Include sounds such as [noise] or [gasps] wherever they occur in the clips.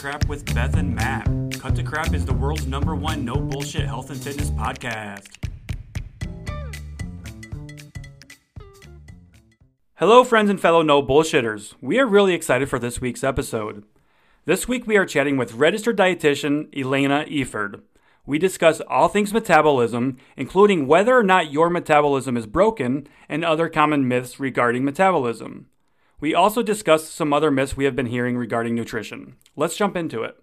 Crap with Beth and Matt. Cut the Crap is the world's number one no bullshit health and fitness podcast. Hello, friends and fellow no bullshitters. We are really excited for this week's episode. This week we are chatting with registered dietitian Elaina Efird. We discuss all things metabolism, including whether or not your metabolism is broken and other common myths regarding metabolism. We also discussed some other myths we have been hearing regarding nutrition. Let's jump into it.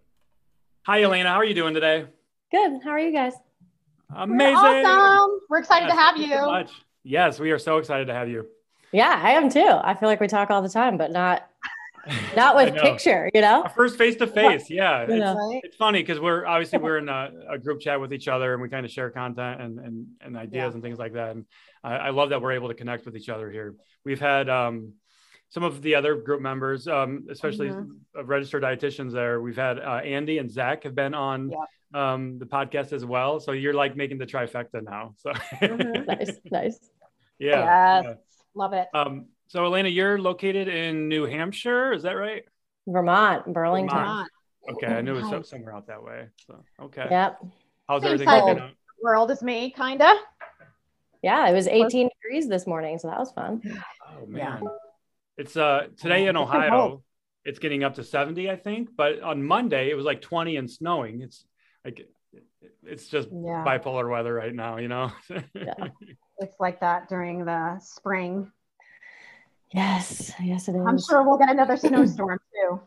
Hi, Elaina. How are you doing today? Good. How are you guys? Amazing. We're awesome. We're excited Yes, to have thank you. so much. Yes, we are so excited to have you. Yeah, I am too. I feel like we talk all the time, but not not with [laughs] know. picture, you know? Our first face to face. Yeah. You It's. Right? it's funny because we're obviously we're in a, a group chat with each other and we kind of share content and, and, and ideas Yeah. and things like that. And I, I love that we're able to connect with each other here. We've had um, some of the other group members, um, especially Mhm. registered dietitians there. We've had uh, Andy and Zach have been on um, the podcast as well. So you're like making the trifecta now. So Mhm. [laughs] nice, nice. yeah. Yes. Love it. Um, so Elaina, you're located in New Hampshire. Is that right? Vermont, Burlington. Vermont. Okay. I knew it was Nice. somewhere out that way. So, okay. Yep. How's Same everything side. working out? World is me, kinda. Yeah, it was 18 degrees this morning, so that was fun. Oh Yeah. Man. It's uh today in Ohio, it's getting up to 70, I think, but on Monday it was like 20 and snowing. It's like it's just Yeah. bipolar weather right now, you know. Yeah. [laughs] It's like that during the spring. Yes, yes, it is. I'm sure we'll get another snowstorm [clears throat] too.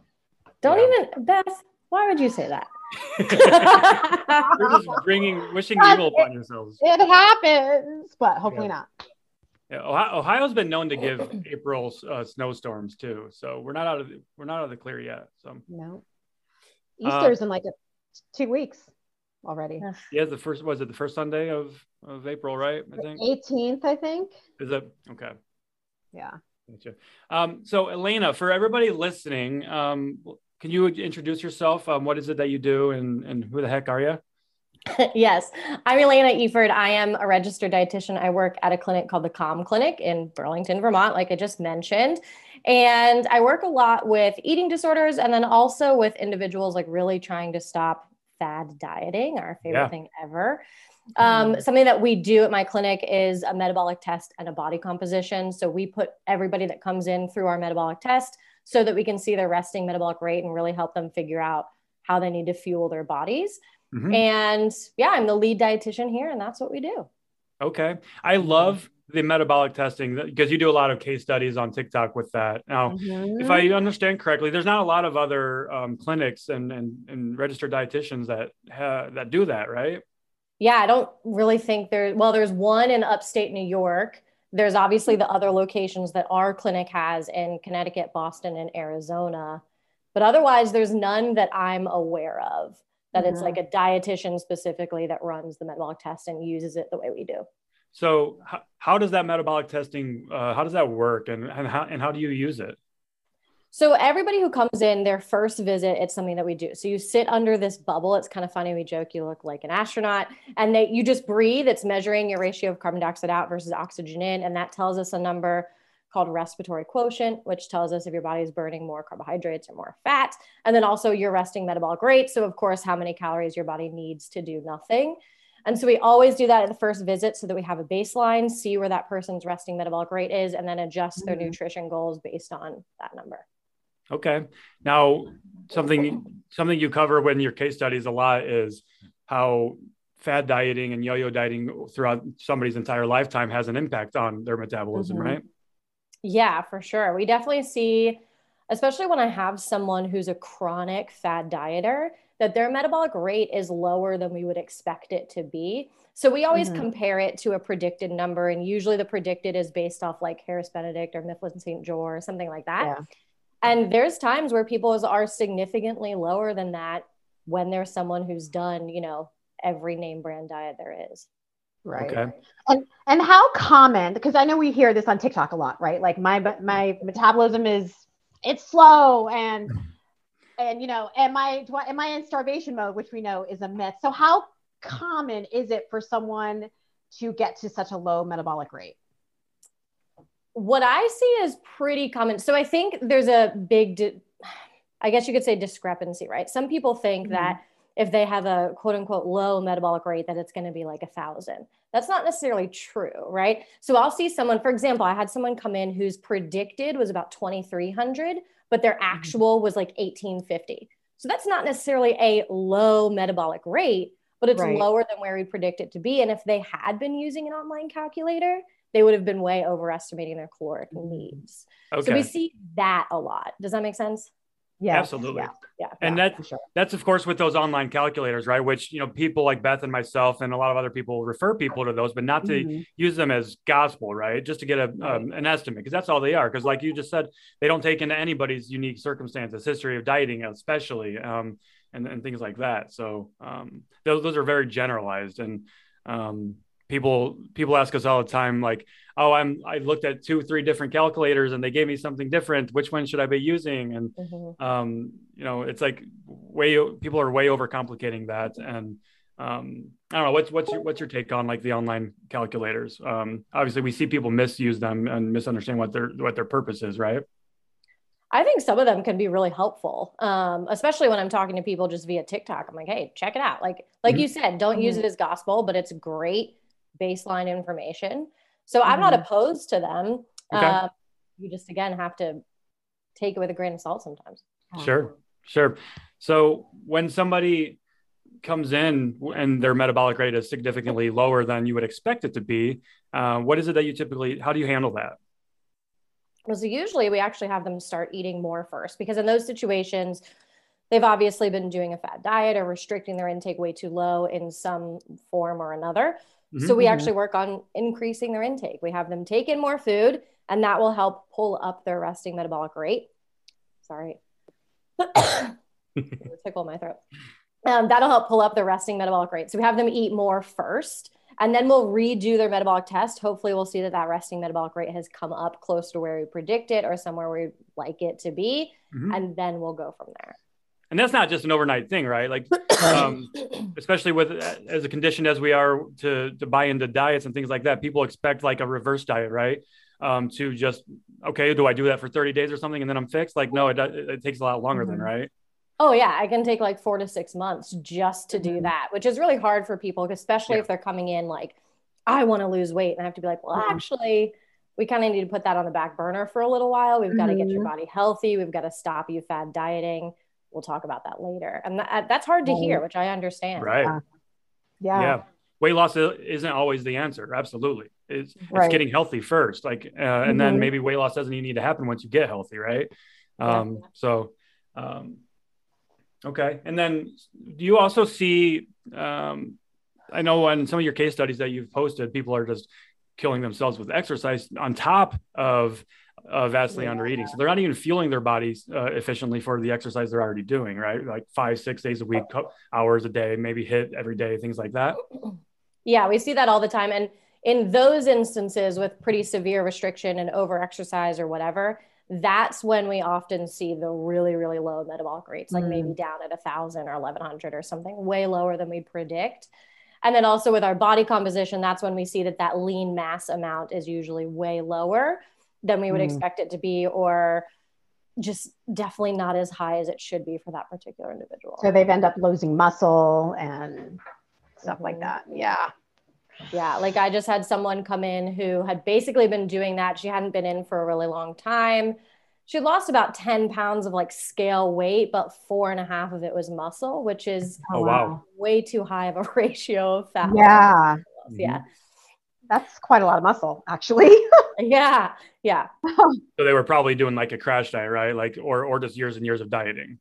Don't Yeah. even, Beth, why would you say that? [laughs] You're just bringing wishing evil upon yourselves. It happens, but hopefully Yeah. not. Yeah, Ohio, Ohio's been known to give April uh, snowstorms too, so we're not out of the, we're not out of the clear yet. So No. Uh, Easter's in like a, two weeks already. yeah, the first was it the first Sunday of of April, right? I think 18th, I think. is it okay. Yeah. Gotcha. Um, so, Elaina, for everybody listening, um, can you introduce yourself? Um, what is it that you do, and and who the heck are you? [laughs] yes, I'm Elaina Efird. I am a registered dietitian. I work at a clinic called the Kahm Clinic in Burlington, Vermont, like I just mentioned. And I work a lot with eating disorders and then also with individuals like really trying to stop fad dieting, our favorite Yeah. thing ever. Um, something that we do at my clinic is a metabolic test and a body composition. So we put everybody that comes in through our metabolic test so that we can see their resting metabolic rate and really help them figure out how they need to fuel their bodies. Mhm. And yeah, I'm the lead dietitian here, and that's what we do. Okay, I love the metabolic testing because you do a lot of case studies on TikTok with that. Now, Mhm. if I understand correctly, there's not a lot of other um, clinics and, and and registered dietitians that ha- that do that, right? Yeah, I don't really think there. Well, there's one in upstate New York. There's obviously the other locations that our clinic has in Connecticut, Boston, and Arizona. But otherwise, there's none that I'm aware of that it's Mhm. like a dietitian specifically that runs the metabolic test and uses it the way we do. So, how, how does that metabolic testing? Uh, how does that work, and and how and how do you use it? So everybody who comes in their first visit, it's something that we do. So you sit under this bubble. It's kind of funny. We joke you look like an astronaut, and they you just breathe. It's measuring your ratio of carbon dioxide out versus oxygen in, and that tells us a number called respiratory quotient, which tells us if your body is burning more carbohydrates or more fat, and then also your resting metabolic rate. So of course, how many calories your body needs to do nothing. And so we always do that at the first visit so that we have a baseline, see where that person's resting metabolic rate is, and then adjust their Mhm. nutrition goals based on that number. Okay. Now, something something you cover in your case studies a lot is how fad dieting and yo-yo dieting throughout somebody's entire lifetime has an impact on their metabolism, Mhm. right? Yeah, for sure. We definitely see, especially when I have someone who's a chronic fad dieter, that their metabolic rate is lower than we would expect it to be. So we always Mhm. compare it to a predicted number. And usually the predicted is based off like Harris Benedict or Mifflin St. Jeor or something like that. Yeah. And there's times where people are significantly lower than that when there's someone who's done, you know, every name brand diet there is. Right. Okay. And and how common? Because I know we hear this on TikTok a lot, right? Like my my metabolism is it's slow and and you know, am I do I, am I in starvation mode, which we know is a myth. So how common is it for someone to get to such a low metabolic rate? what I see is pretty common. So I think there's a big, di- I guess you could say discrepancy, right? Some people think mm-hmm. that if they have a quote unquote low metabolic rate, that it's going to be like a thousand. That's not necessarily true, right? So I'll see someone, for example, I had someone come in whose predicted was about 2,300, but their mm-hmm. actual was like 1850. So that's not necessarily a low metabolic rate, but it's right. lower than where we predict it to be. And if they had been using an online calculator, they would have been way overestimating their caloric mm-hmm. needs. Okay. So we see that a lot. Does that make sense? Yeah, absolutely. Yeah, yeah and yeah, that sure. that's of course with those online calculators, right? Which you know people like Beth and myself and a lot of other people refer people to those, but not to mm-hmm. use them as gospel, right? Just to get a um, an estimate because that's all they are. Because like you just said, they don't take into anybody's unique circumstances, history of dieting, especially, um, and and things like that. So um, those those are very generalized and. Um, people people ask us all the time like oh i'm i looked at two three different calculators and they gave me something different which one should i be using and mm-hmm. um, you know it's like way people are way overcomplicating that and um, I don't know what's what's your what's your take on like the online calculators. Um, obviously, we see people misuse them and misunderstand what their what their purpose is, right? I think some of them can be really helpful, um, especially when I'm talking to people just via TikTok. I'm like, hey, check it out. Like like mm-hmm. you said, don't mm-hmm. use it as gospel, but it's great baseline information. So mm-hmm. I'm not mm-hmm. opposed to them. Okay. Uh, you just again have to take it with a grain of salt sometimes. Sure, sure. So when somebody comes in and their metabolic rate is significantly lower than you would expect it to be, uh, what is it that you typically? How do you handle that? Well, so usually we actually have them start eating more first because in those situations, they've obviously been doing a fat diet or restricting their intake way too low in some form or another. Mm-hmm. So we mm-hmm. actually work on increasing their intake. We have them take in more food, and that will help pull up their resting metabolic rate. Sorry. [coughs] tickle my throat. Um, that'll help pull up the resting metabolic rate. So we have them eat more first, and then we'll redo their metabolic test. Hopefully, we'll see that that resting metabolic rate has come up close to where we predict it or somewhere where we like it to be, mm-hmm. and then we'll go from there and that's not just an overnight thing, right? Like, [coughs] um, especially with as a condition as we are to to buy into diets and things like that, people expect like a reverse diet, right? Um, to just okay, do I do that for 30 days or something and then I'm fixed? Like, no, it, it takes a lot longer mm-hmm. than right. Oh yeah, I can take like four to six months just to do mm-hmm. that, which is really hard for people, especially yeah. if they're coming in like, I want to lose weight, and I have to be like, well, mm-hmm. actually, we kind of need to put that on the back burner for a little while. We've got to get your mm-hmm. body healthy. We've got to stop you fad dieting we'll talk about that later. And that, that's hard to hear, which I understand. Right. Yeah. Yeah. Weight loss isn't always the answer. Absolutely. It's, right. it's getting healthy first. Like, uh, and mm-hmm. then maybe weight loss doesn't even need to happen once you get healthy. Right. Um, yeah. So, um, okay. And then do you also see, um, I know on some of your case studies that you've posted, people are just killing themselves with exercise on top of uh, vastly under eating. So they're not even fueling their bodies uh, efficiently for the exercise they're already doing, right? Like five, six days a week, hours a day, maybe HIIT every day, things like that. [clears throat] Yeah, we see that all the time. And in those instances with pretty severe restriction and over exercise or whatever, that's when we often see the really, really low metabolic rates, like mm. maybe down at a thousand or 1100 or something way lower than we predict. And then also with our body composition, that's when we see that that lean mass amount is usually way lower than we would mm. expect it to be or just definitely not as high as it should be for that particular individual. So they've end up losing muscle and stuff mm-hmm. like that. Yeah. Yeah, like I just had someone come in who had basically been doing that. She hadn't been in for a really long time. She lost about 10 pounds of like scale weight, but four and a half of it was muscle, which is oh, wow. way too high of a [laughs] ratio of fat. Yeah. Yeah. That's quite a lot of muscle actually. [laughs] Yeah yeah. So they were probably doing like a crash diet right? Like or or just years and years of dieting.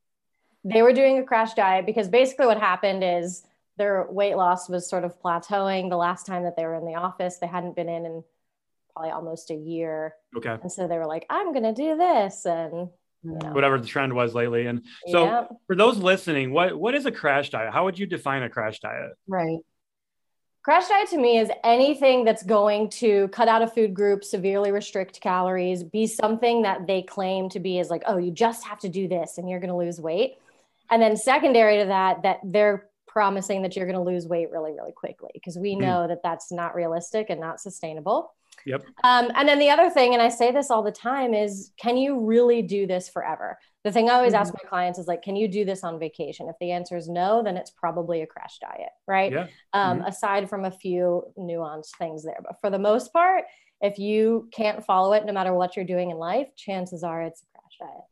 They were doing a crash diet because basically what happened is their weight loss was sort of plateauing the last time that they were in the office. They hadn't been in in probably almost a year. Okay. And so they were like i'm gonna do this and you know. whatever the trend was lately. And so yep. for those listening what what is a crash diet? How would you define a crash diet? Right Crash diet to me is anything that's going to cut out a food group, severely restrict calories, be something that they claim to be as like, oh, you just have to do this and you're going to lose weight. And then secondary to that, that they're promising that you're going to lose weight really, really quickly because we hmm. know mm. that that's not realistic and not sustainable. Yep. Um, and then the other thing, and I say this all the time, is can you really do this forever? The thing I always mm-hmm. ask my clients is like, can you do this on vacation? If the answer is no, then it's probably a crash diet, right? Yeah. Um, mm-hmm. Aside from a few nuanced things there, but for the most part, if you can't follow it, no matter what you're doing in life, chances are it's a crash diet.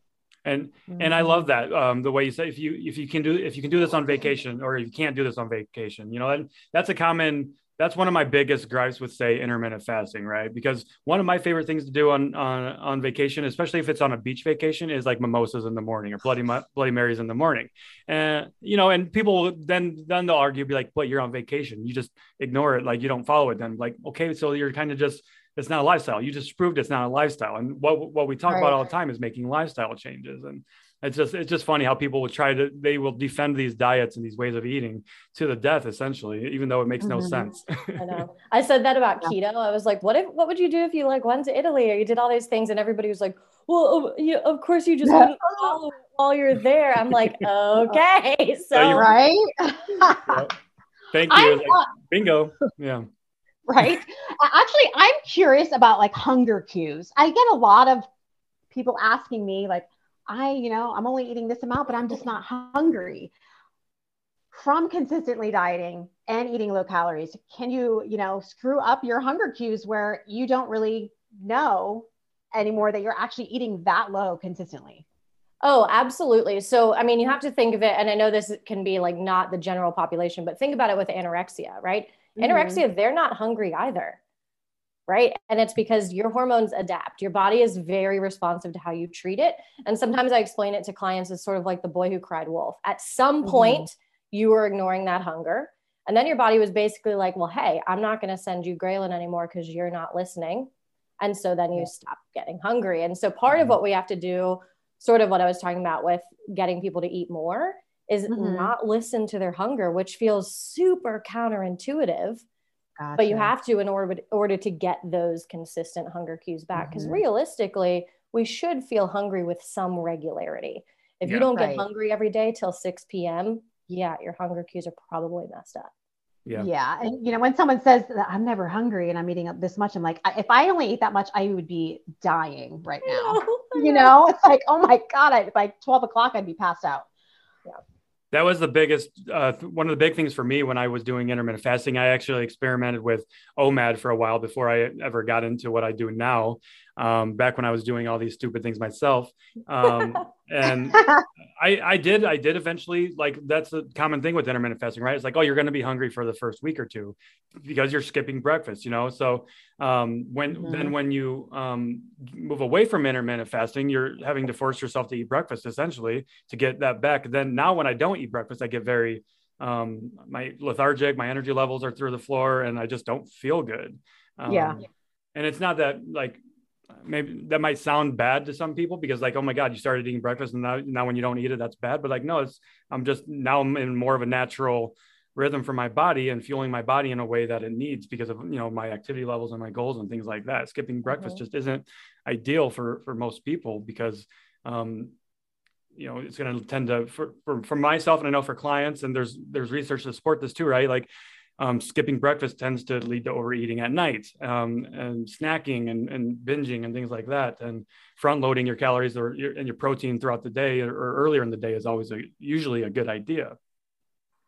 And mm-hmm. and I love that um, the way you say if you if you can do if you can do this on vacation or if you can't do this on vacation, you know that, that's a common that's one of my biggest gripes with say intermittent fasting right? Because one of my favorite things to do on on on vacation especially if it's on a beach vacation is like mimosas in the morning or bloody bloody marys in the morning. And you know and people then then they'll argue be like but you're on vacation. You just ignore it. Like you don't follow it. Then like okay so you're kind of just it's not a lifestyle. You just proved it's not a lifestyle. And what what we talk right. about all the time is making lifestyle changes. And it's just it's just funny how people will try to they will defend these diets and these ways of eating to the death essentially even though it makes no mm-hmm. sense. I know. [laughs] I said that about keto. I was like what if what would you do if you like went to italy or you did all these things and everybody was like well you, of course you just yeah. [laughs] follow while you're there. I'm like [laughs] okay so right? Thank you. like, bingo. Yeah. Right? Actually i'm curious about like hunger cues. I get a lot of people asking me like I, you know, I'm only eating this amount, but I'm just not hungry. From consistently dieting and eating low calories, can you, you know, screw up your hunger cues where you don't really know anymore that you're actually eating that low consistently? Oh, absolutely. So, I mean, you have to think of it, and I know this can be like not the general population, but think about it with anorexia, right? Mm-hmm. Anorexia, they're not hungry either right? And it's because your hormones adapt. Your body is very responsive to how you treat it. And sometimes I explain it to clients as sort of like the boy who cried wolf. At some mm-hmm. point, you were ignoring that hunger. And then your body was basically like, well, hey, I'm not going to send you ghrelin anymore because you're not listening. And so then you stop getting hungry. And so part mm-hmm. of what we have to do, sort of what I was talking about with getting people to eat more, is mm-hmm. not listen to their hunger, which feels super counterintuitive Gotcha. But you have to in order in order to get those consistent hunger cues back because mm-hmm. realistically, we should feel hungry with some regularity. If yeah, you don't right. get hungry every day till 6 p.m., yeah, your hunger cues are probably messed up. Yeah. yeah. And, you know, when someone says that I'm never hungry and I'm eating up this much, I'm like, if I only ate that much, I would be dying right now. [laughs] you know, it's like, oh my God, I, by 12 o'clock, I'd be passed out. Yeah that was the biggest uh, one of the big things for me when i was doing intermittent fasting. I actually experimented with omad for a while before i ever got into what i do now um, back when I was doing all these stupid things myself. Um, [laughs] and I, I did, I did eventually like that's a common thing with intermittent fasting, right? It's like, oh, you're going to be hungry for the first week or two because you're skipping breakfast, you know? So um, when mm-hmm. then when you um, move away from intermittent fasting, you're having to force yourself to eat breakfast essentially to get that back. Then now when I don't eat breakfast, I get very um, my lethargic, my energy levels are through the floor, and I just don't feel good. Um, yeah. And it's not that like maybe that might sound bad to some people because like oh my god you started eating breakfast and now, now when you don't eat it that's bad. But like no it's i'm just now i'm in more of a natural rhythm for my body and fueling my body in a way that it needs because of you know my activity levels and my goals and things like that. Skipping breakfast mm-hmm. just isn't ideal for for most people because um you know it's going to tend to for, for for myself and i know for clients and there's there's research to support this too right? Like um, skipping breakfast tends to lead to overeating at night um, and snacking and, and, binging and things like that. And front loading your calories or your, and your protein throughout the day or, earlier in the day is always a, usually a good idea.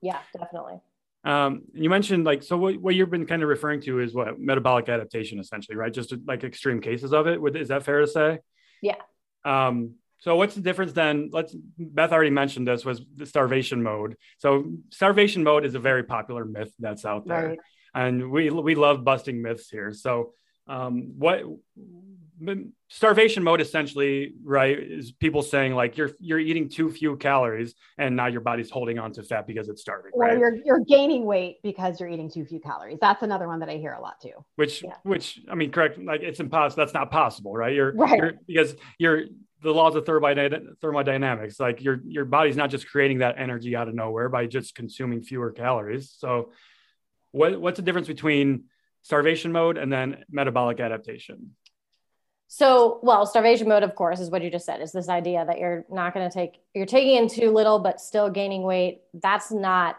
Yeah, definitely. Um, you mentioned like, so what, what you've been kind of referring to is what metabolic adaptation essentially, right? Just like extreme cases of it. Is that fair to say? Yeah. Um, so what's the difference then? Let's Beth already mentioned this was the starvation mode. So starvation mode is a very popular myth that's out there. Right. And we we love busting myths here. So um, what starvation mode essentially right is people saying like you're you're eating too few calories and now your body's holding on to fat because it's starving or right? you're you're gaining weight because you're eating too few calories. That's another one that i hear a lot too. Which yeah. which i mean correct like it's impossible that's not possible right? You're right. you're, because you're the laws of thermodynamics like your your body's not just creating that energy out of nowhere by just consuming fewer calories. So what what's the difference between starvation mode and then metabolic adaptation so well starvation mode of course is what you just said is this idea that you're not going to take you're taking in too little but still gaining weight that's not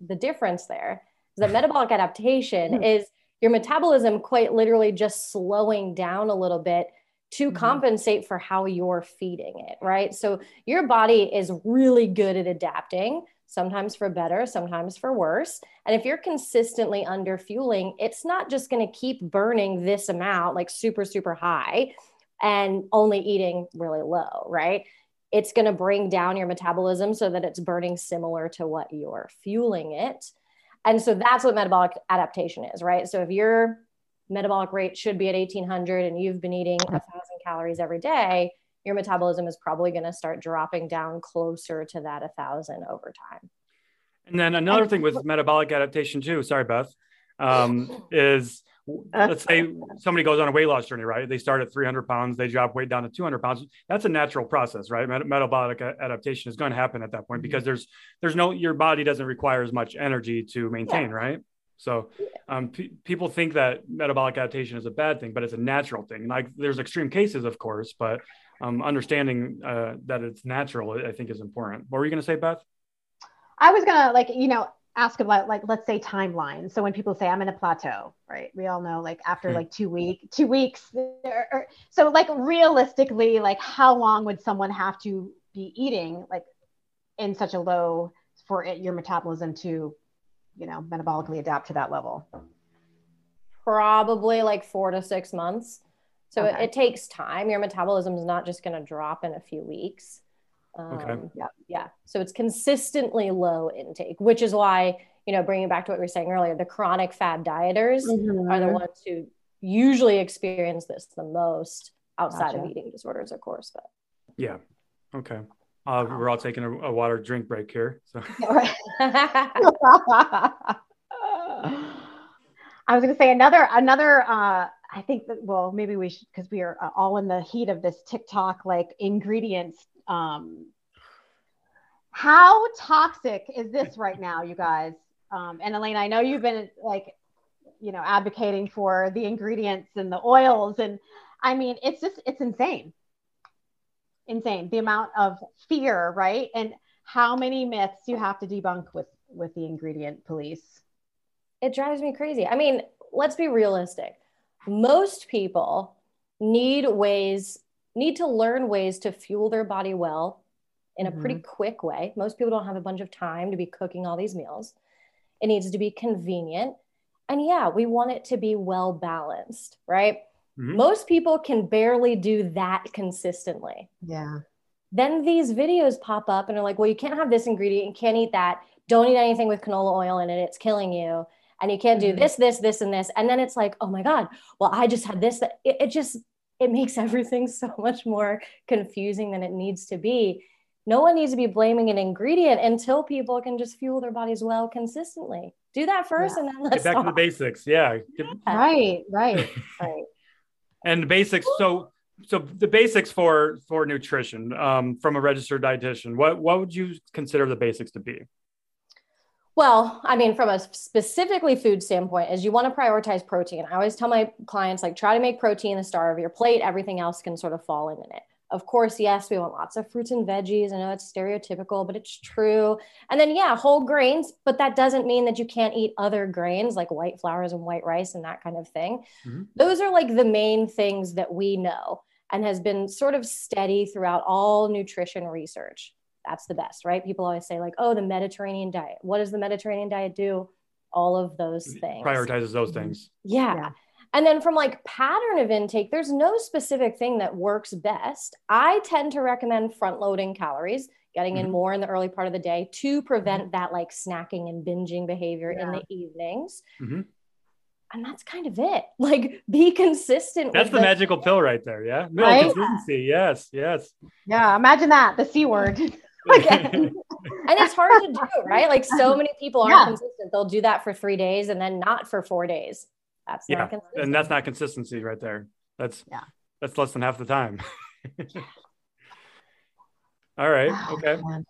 the difference there the metabolic adaptation hmm. is your metabolism quite literally just slowing down a little bit to Mhm. compensate for how you're feeding it, right? So your body is really good at adapting, sometimes for better, sometimes for worse. And if you're consistently under fueling, it's not just going to keep burning this amount, like super, super high, and only eating really low, right? It's going to bring down your metabolism so that it's burning similar to what you're fueling it. And so that's what metabolic adaptation is, right? So if your metabolic rate should be at 1800 and you've been eating thousand calories every day, your metabolism is probably going to start dropping down closer to that a thousand over time. And then another thing with metabolic adaptation too. Sorry, Beth, um, is [laughs] let's say somebody goes on a weight loss journey, right? They start at 300 pounds, they drop weight down to 200 pounds. That's a natural process, right? Met- metabolic adaptation is going to happen at that point because there's there's no your body doesn't require as much energy to maintain, Yeah. right? So um, pe people think that metabolic adaptation is a bad thing, but it's a natural thing. Like there's extreme cases, of course, but um, understanding uh, that it's natural, I think, is important. What were you going to say, Beth? I was gonna like, you know, ask about like let's say timeline. So when people say I'm in a plateau, right? We all know like after Hmm. like two week, two weeks. or- or- so like realistically, like how long would someone have to be eating like in such a low for it, your metabolism to, you know, metabolically adapt to that level? Probably like four to six months. So it, Okay. it takes time. Your metabolism is not just going to drop in a few weeks. Um, Okay. Yeah. Yeah. So it's consistently low intake, which is why, you know, bringing back to what we were saying earlier, the chronic fad dieters are Mm-hmm. the ones who usually experience this the most outside of eating disorders, of course. But Yeah. Okay. Uh, we're all taking a, a water drink break here. So [laughs] [laughs] [laughs] I was going to say another another. Uh, I think that well, maybe we should because we are uh, all in the heat of this TikTok like ingredients. Um, how toxic is this right now, you guys? Um, and Elaine, I know you've been like, you know, advocating for the ingredients and the oils, and I mean, it's just it's insane, insane the amount of fear, right? And how many myths you have to debunk with with the ingredient police. it drives me crazy. I mean, let's be realistic. Most people need ways, need to learn ways to fuel their body well in a pretty quick way. Most people don't have a bunch of time to be cooking all these meals. It needs to be convenient. And yeah, we want it to be well balanced, right? Mhm. Most people can barely do that consistently. Yeah. Then these videos pop up and are like, well, you can't have this ingredient, you can't eat that. Don't eat anything with canola oil in it, it's killing you. And you can't do Mhm. this, this, this, and this. And then it's like, oh my God, well, I just had this. It, it just, it makes [laughs] everything so much more confusing than it needs to be. No one needs to be blaming an ingredient until people can just fuel their bodies well consistently. Do that first and then let's get back to the basics. Yeah. Get- Right. Right. [laughs] Right. and the basics. So, so the basics for for nutrition um, from a registered dietitian. What what would you consider the basics to be? Well, I mean, from a specifically food standpoint, is you want to prioritize protein. I always tell my clients, like, try to make protein the star of your plate. Everything else can sort of fall in it. Of course, yes, we want lots of fruits and veggies. I know it's stereotypical, but it's true. And then, yeah, whole grains, but that doesn't mean that you can't eat other grains like white flours and white rice and that kind of thing. Mhm. Those are like the main things that we know and has been sort of steady throughout all nutrition research that's the best, right? People always say, like, oh, the Mediterranean diet. What does the Mediterranean diet do? All of those things. Prioritizes those things. Yeah. Yeah. And then from like pattern of intake, there's no specific thing that works best. I tend to recommend front loading calories, getting in Mhm. more in the early part of the day to prevent that like snacking and binging behavior in the evenings. Mhm. And that's kind of it. [laughs] Like be consistent. That's with the magical pill right there. Yeah. No, Right? consistency. Yes. Yes. Yeah. Imagine that the c word. [laughs] Again. [laughs] and it's hard to do, right? Like so [laughs] many people aren't Yeah. consistent. They'll do that for three days and then not for four days. That's Yeah, not consistent. and that's not consistency right there. That's Yeah. that's less than half the time. [laughs] All right. Oh, Okay. man.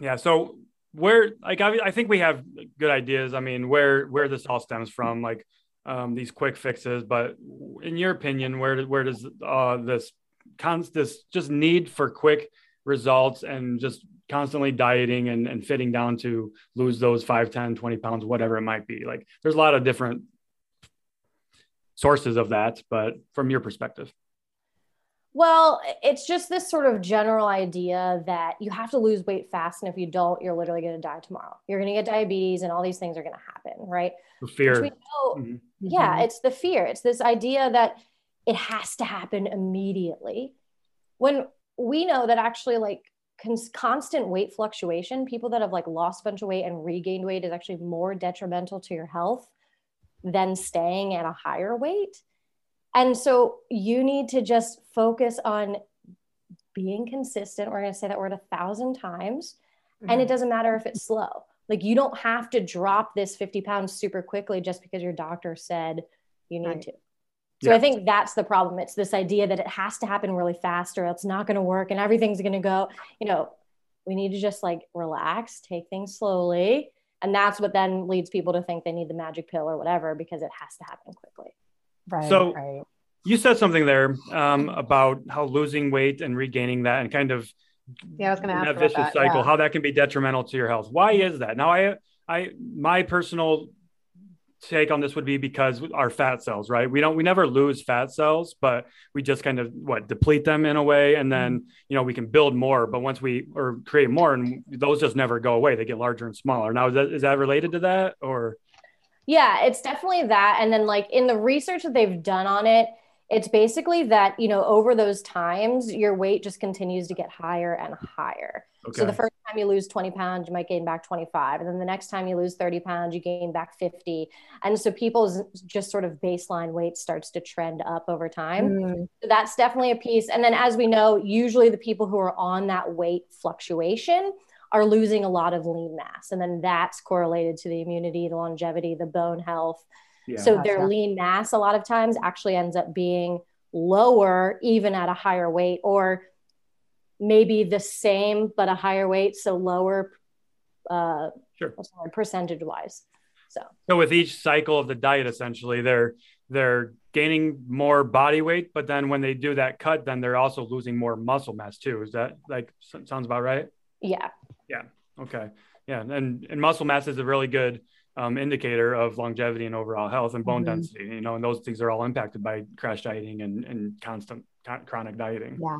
Yeah. So where like I, I think we have good ideas. I mean, where where this all stems from, like um, these quick fixes. But in your opinion, where where does uh, this cons this just need for quick results and just constantly dieting and, and fitting down to lose those 5 10 20 pounds whatever it might be like there's a lot of different sources of that but from your perspective Well, it's just this sort of general idea that you have to lose weight fast. And if you don't, you're literally going to die tomorrow. You're going to get diabetes and all these things are going to happen, right? The fear. Know, mm-hmm. Yeah, mm-hmm. it's the fear. It's this idea that it has to happen immediately. When we know that actually, like, cons- constant weight fluctuation, people that have like lost a bunch of weight and regained weight is actually more detrimental to your health than staying at a higher weight. And so you need to just focus on being consistent. We're going to say that word a thousand times. Mm-hmm. And it mm-hmm. doesn't matter if it's slow. Like you don't have to drop this 50 pounds super quickly just because your doctor said you need right. to. So yeah. I think that's the problem. It's this idea that it has to happen really fast or it's not going to work and everything's going to go, you know, we need to just like relax, take things slowly. And that's what then leads people to think they need the magic pill or whatever because it has to happen quickly. Right. So right. you said something there um, about how losing weight and regaining that and kind of yeah, I was going to ask that vicious that. cycle, yeah. how that can be detrimental to your health. Why is that? Now, I, I, my personal take on this would be because our fat cells, right? We don't, we never lose fat cells, but we just kind of what deplete them in a way, and then mm-hmm. you know we can build more. But once we or create more, and those just never go away; they get larger and smaller. Now, is that is that related to that or? Yeah, it's definitely that. And then like in the research that they've done on it, it's basically that you know over those times your weight just continues to get higher and higher okay. so the first time you lose 20 pounds you might gain back 25 and then the next time you lose 30 pounds you gain back 50 and so people's just sort of baseline weight starts to trend up over time mm. so that's definitely a piece and then as we know usually the people who are on that weight fluctuation are losing a lot of lean mass and then that's correlated to the immunity the longevity the bone health yeah. So their lean mass a lot of times actually ends up being lower even at a higher weight or maybe the same but a higher weight so lower uh sure. percentage wise so so with each cycle of the diet essentially they're they're gaining more body weight but then when they do that cut then they're also losing more muscle mass too is that like sounds about right yeah yeah okay yeah and and muscle mass is a really good um, indicator of longevity and overall health and bone mm-hmm. density. You know, and those things are all impacted by crash dieting and, and constant chronic dieting. Yeah.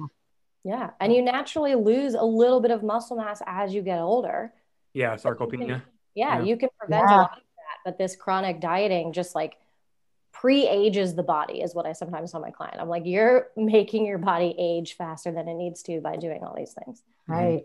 Yeah. And you naturally lose a little bit of muscle mass as you get older. Yeah. Sarcopenia. Can, yeah, yeah, You can prevent yeah. a lot of that. But this chronic dieting just like pre ages the body, is what I sometimes tell my client. I'm like, you're making your body age faster than it needs to by doing all these things. Right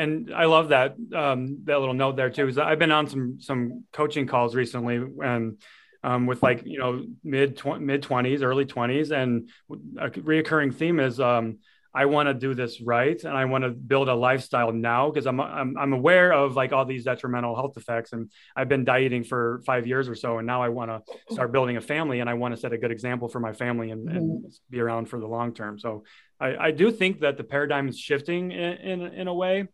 and I love that um, that little note there too. Is I've been on some some coaching calls recently, and um, with like you know mid tw- mid twenties, early twenties, and a reoccurring theme is um, I want to do this right, and I want to build a lifestyle now because I'm, I'm I'm aware of like all these detrimental health effects, and I've been dieting for five years or so, and now I want to start building a family, and I want to set a good example for my family and, and mm-hmm. be around for the long term. So I, I do think that the paradigm is shifting in, in, in a way,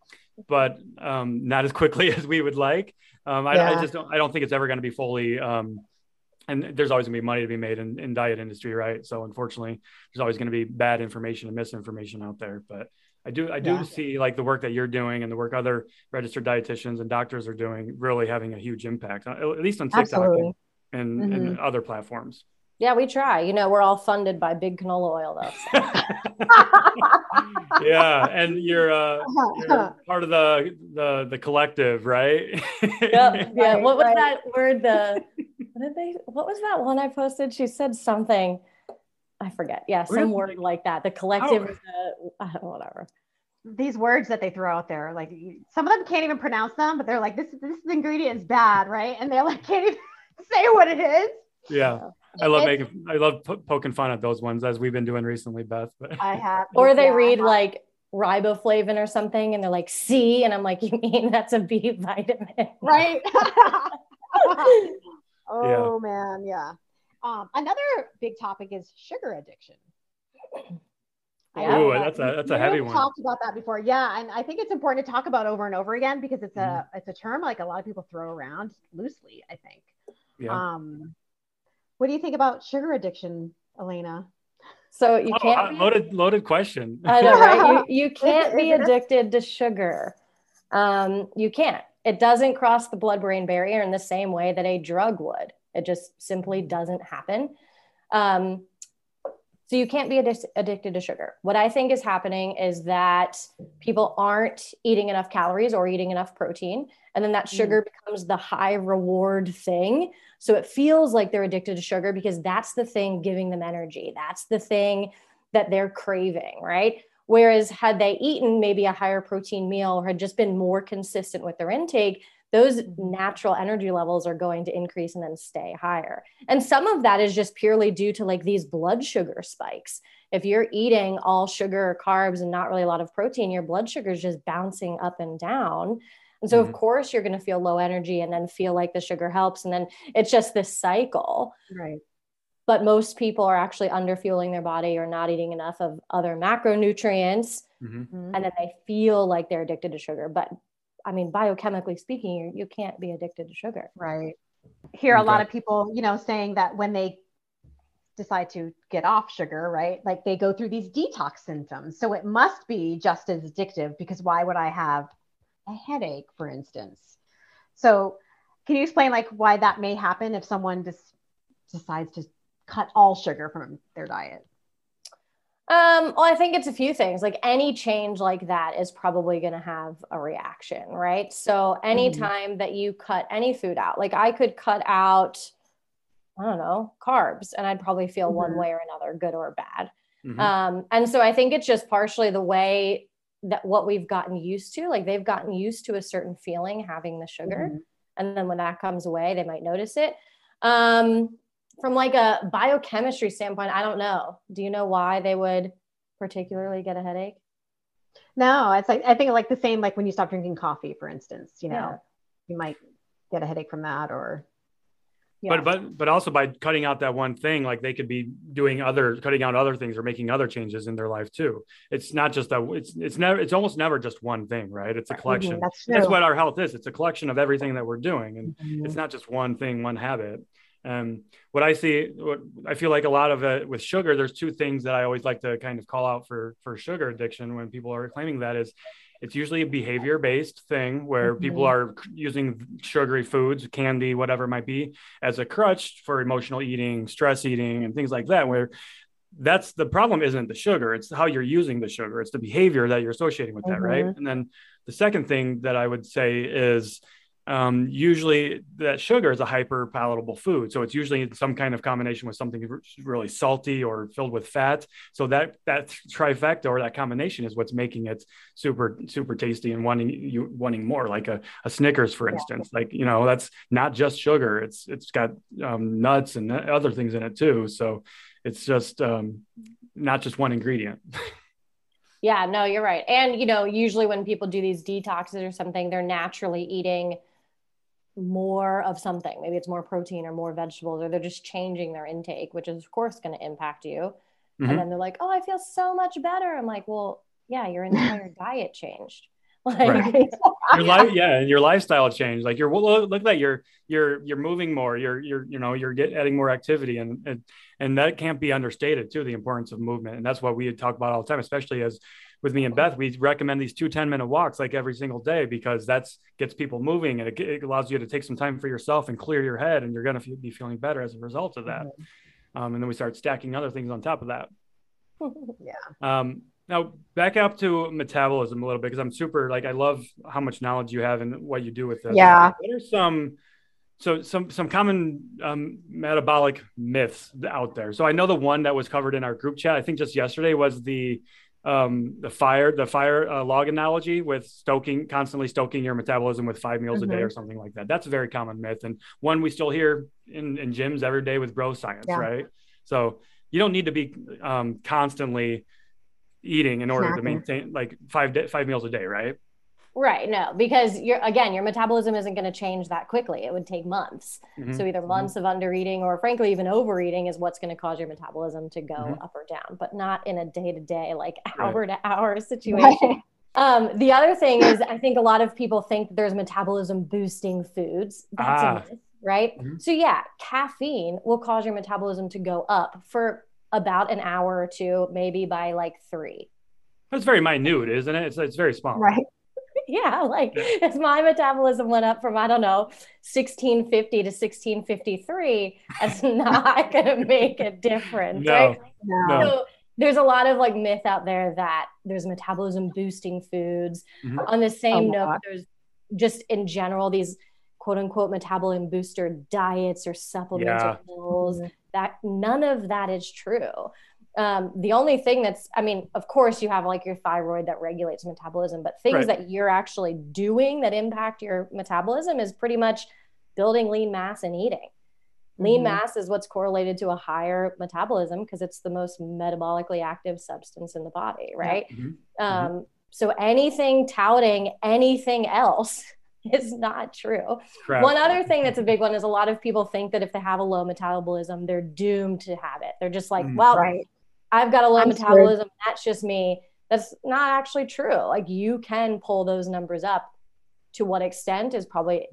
but um, not as quickly [laughs] as we would like. Um, I, yeah. I, just don't, I don't think it's ever going to be fully, um, and there's always gonna be money to be made in, in diet industry. Right. So unfortunately there's always going to be bad information and misinformation out there, but I do, I do yeah. see like the work that you're doing and the work other registered dietitians and doctors are doing really having a huge impact, at least on TikTok and, mm-hmm. and other platforms. Yeah, we try. You know, we're all funded by big canola oil, though. So. [laughs] [laughs] yeah, and you're, uh, you're, [laughs] part of the the the collective, right? yep. Yeah. What was right. that word? The what did they? What was that one I posted? She said something. I forget. Yeah, some really? word like that. The collective. Oh. The, uh, whatever. These words that they throw out there, like some of them can't even pronounce them, but they're like, "This this ingredient is bad," right? And they're like, can't even say what it is. Yeah. I love making, I love poking fun at those ones as we've been doing recently, Beth. But. I have. [laughs] Or they yeah, read like riboflavin or something and they're like C, and I'm like, [laughs] you mean that's a B vitamin? Right. [laughs] oh yeah. man, yeah. Um, another big topic is sugar addiction. Ooh, that's a that's a heavy one. Talked about that before, yeah, and I think it's important to talk about over and over again because it's a mm-hmm. it's a term like a lot of people throw around loosely. I think. Yeah. Um, what do you think about sugar addiction, Elaina? So you oh, can't be, loaded loaded question. [laughs] I know, [laughs] right? You, you can't be addicted to sugar. Um, you can't. It doesn't cross the blood-brain barrier in the same way that a drug would. It just simply doesn't happen. Um, So you can't be addic- addicted to sugar. What I think is happening is that people aren't eating enough calories or eating enough protein. And then that sugar mm. becomes the high reward thing. So it feels like they're addicted to sugar because that's the thing giving them energy. That's the thing that they're craving, right? Whereas had they eaten maybe a higher protein meal or had just been more consistent with their intake, those natural energy levels are going to increase and then stay higher. And some of that is just purely due to like these blood sugar spikes. If you're eating all sugar carbs and not really a lot of protein, your blood sugar is just bouncing up and down. And so, mm-hmm. of course, you're going to feel low energy and then feel like the sugar helps. And then it's just this cycle. Right. But most people are actually underfueling their body or not eating enough of other macronutrients. Mm-hmm. And then they feel like they're addicted to sugar. But I mean, biochemically speaking, you, you can't be addicted to sugar. Right. Hear a lot of people, you know, saying that when they decide to get off sugar, right? Like they go through these detox symptoms. So it must be just as addictive because why would I have a headache, for instance? So can you explain like why that may happen if someone just decides to cut all sugar from their diet? Um, well, I think it's a few things. Like any change like that is probably going to have a reaction, right? So anytime mm-hmm. that you cut any food out, like I could cut out, I don't know, carbs, and I'd probably feel mm-hmm. one way or another, good or bad. Mm-hmm. Um, and so I think it's just partially the way that what we've gotten used to. Like they've gotten used to a certain feeling having the sugar, mm-hmm. and then when that comes away, they might notice it. Um, from like a biochemistry standpoint, I don't know. Do you know why they would particularly get a headache? No, it's like I think like the same like when you stop drinking coffee, for instance, you know, yeah. you might get a headache from that or yeah. But but but also by cutting out that one thing, like they could be doing other cutting out other things or making other changes in their life too. It's not just that it's it's never it's almost never just one thing, right? It's a mm-hmm. collection. Mm-hmm, that's, that's, what our health is. It's a collection of everything that we're doing, and mm-hmm. it's not just one thing, one habit. Um, what I see, what I feel like a lot of it with sugar, there's two things that I always like to kind of call out for for sugar addiction when people are claiming that is it's usually a behavior based thing where mm-hmm. people are using sugary foods, candy, whatever it might be, as a crutch for emotional eating, stress eating, and things like that. Where that's the problem isn't the sugar, it's how you're using the sugar, it's the behavior that you're associating with mm-hmm. that, right? Mm-hmm. And then the second thing that I would say is um, usually that sugar is a hyper palatable food. So it's usually some kind of combination with something really salty or filled with fat. So that that trifecta or that combination is what's making it super super tasty and wanting you wanting more. Like a, a Snickers, for instance. Like you know that's not just sugar. It's it's got um, nuts and other things in it too. So it's just um, not just one ingredient. [laughs] Yeah, no, you're right. And you know, usually when people do these detoxes or something, they're naturally eating more of something. Maybe it's more protein or more vegetables, or they're just changing their intake, which is, of course, going to impact you. Mm-hmm. And then they're like, oh, I feel so much better. I'm like, well, yeah, your entire [laughs] diet changed. [laughs] Like, right. [laughs] your life, yeah, and your lifestyle changed. Like you're look, look at that, you're you're you're moving more. You're you're you know you're get, adding more activity, and, and and that can't be understated too. The importance of movement, and that's what we talk about all the time, especially as with me and Beth, we recommend these two 10 minute walks like every single day because that's gets people moving and it, it allows you to take some time for yourself and clear your head and you're going to be feeling better as a result of that. Mm-hmm. Um, and then we start stacking other things on top of that. [laughs] yeah. Um, now back up to metabolism a little bit because I'm super like I love how much knowledge you have and what you do with this. Yeah. What are some so some some common um, metabolic myths out there? So I know the one that was covered in our group chat. I think just yesterday was the um, the fire the fire uh, log analogy with stoking constantly stoking your metabolism with five meals mm-hmm. a day mm-hmm. or something like that. That's a very common myth and one we still hear in, in gyms every day with bro science, yeah. right? So you don't need to be um, constantly eating in order exactly. to maintain like five de- five meals a day, right? Right. No, because you're again, your metabolism isn't going to change that quickly. It would take months. Mm-hmm. So either months mm-hmm. of undereating or frankly even overeating is what's going to cause your metabolism to go mm-hmm. up or down, but not in a day to day, like hour right. to hour situation. um, the other thing is, I think a lot of people think there's metabolism boosting foods. That's ah. a myth, right? Mm-hmm. So yeah, caffeine will cause your metabolism to go up for about an hour or two, maybe by like three. That's very minute, isn't it? It's, it's very small. Right yeah, like if [laughs] my metabolism went up from I don't know 1650 to 1653, that's [laughs] not going to make a difference, No. right? No. So there's a lot of like myth out there that there's metabolism boosting foods. Mhm. On the same A note, lot. there's just in general these quote unquote metabolism booster diets or supplements Yeah. or pills. That none of that is true. Um, the only thing that's, I mean, of course, you have like your thyroid that regulates metabolism, but things Right. that you're actually doing that impact your metabolism is pretty much building lean mass and eating. Lean Mhm. mass is what's correlated to a higher metabolism because it's the most metabolically active substance in the body, right? Mhm. Um, so anything touting anything else [laughs] is not true. Crap. One other thing that's a big one is a lot of people think that if they have a low metabolism, they're doomed to have it. They're just like, Mm. well, Right. I've got a low I'm screwed. metabolism. That's just me. That's not actually true. Like you can pull those numbers up. To what extent is probably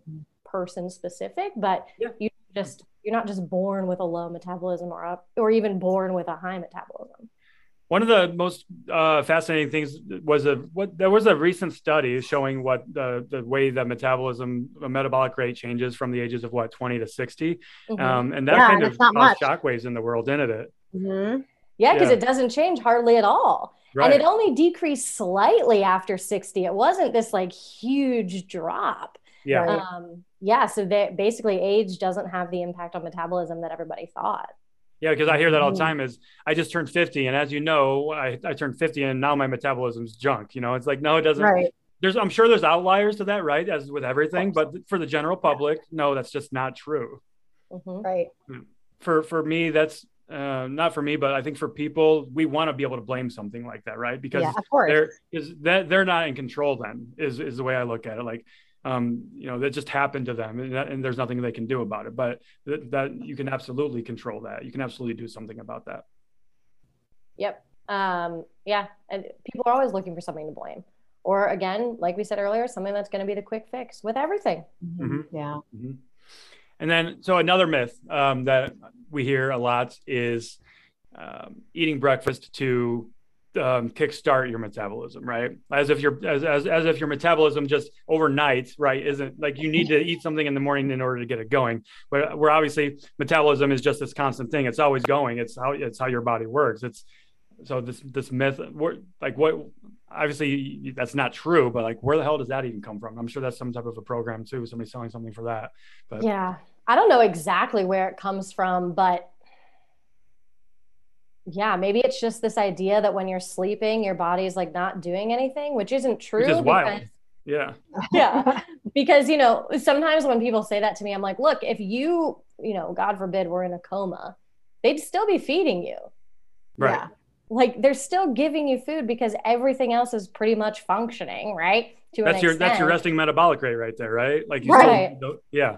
person specific, but Yeah. you just you're not just born with a low metabolism or a, or even born with a high metabolism. One of the most uh, fascinating things was a what there was a recent study showing what the the way that metabolism, uh, metabolic rate changes from the ages of what twenty to 60 Mhm. um, and that Yeah, kind and of caused much. shockwaves in the world, didn't it? Mhm. Yeah, because yeah. it doesn't change hardly at all. Right. And it only decreased slightly after 60. It wasn't this like huge drop. yeah. Um, yeah. So they, basically, age doesn't have the impact on metabolism that everybody thought. Yeah, because I hear that all the Mhm. time. Is I just turned fifty, and as you know, I, I turned fifty, and now my metabolism's junk. You know, it's like no, it doesn't. Right. There's, I'm sure there's outliers to that, right? As with everything, but for the general public, no, that's just not true. Mhm. Right. For for me, that's uh, not for me, but I think for people, we want to be able to blame something like that, right? Because yeah, of course. they're is that they're not in control. Then is is the way I look at it. Like, um, you know, that just happened to them, and, that, and there's nothing they can do about it. But that, that you can absolutely control that. You can absolutely do something about that. Yep. Um, yeah. And people are always looking for something to blame. Or again, like we said earlier, something that's going to be the quick fix with everything. Mhm. Yeah. Mhm. And then, so another myth um, that we hear a lot is um, eating breakfast to um, kickstart your metabolism, right? As if your as, as as if your metabolism just overnight, right, isn't like you need to eat something in the morning in order to get it going. But we're obviously metabolism is just this constant thing; it's always going. It's how it's how your body works. It's so this this myth, like what obviously that's not true, but like where the hell does that even come from? I'm sure that's some type of a program too. Somebody selling something for that. But Yeah. I don't know exactly where it comes from, but yeah, maybe it's just this idea that when you're sleeping, your body's like not doing anything, which isn't true. Which is wild. yeah, [laughs] yeah because you know sometimes when people say that to me i'm like look if you you know god forbid we're in a coma they'd still be feeding you right. Yeah. like they're still giving you food because everything else is pretty much functioning right to That's an your that's your resting metabolic rate right there, right? Like you Right. still, yeah,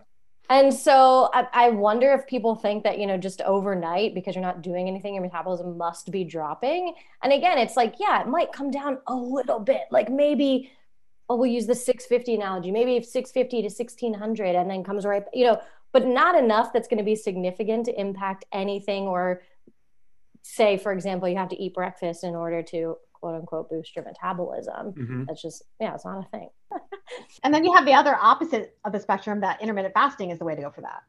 and so I, I wonder if people think that you know just overnight because you're not doing anything your metabolism must be dropping. And again it's like yeah it might come down a little bit like maybe oh we'll use the 650 analogy maybe 650 to 1600 and then comes right you know but not enough that's going to be significant to impact anything or say for example you have to eat breakfast in order to quote unquote boost your metabolism hmm that's just yeah it's not a thing [laughs] And then you have the other opposite of the spectrum that intermittent fasting is the way to go for that.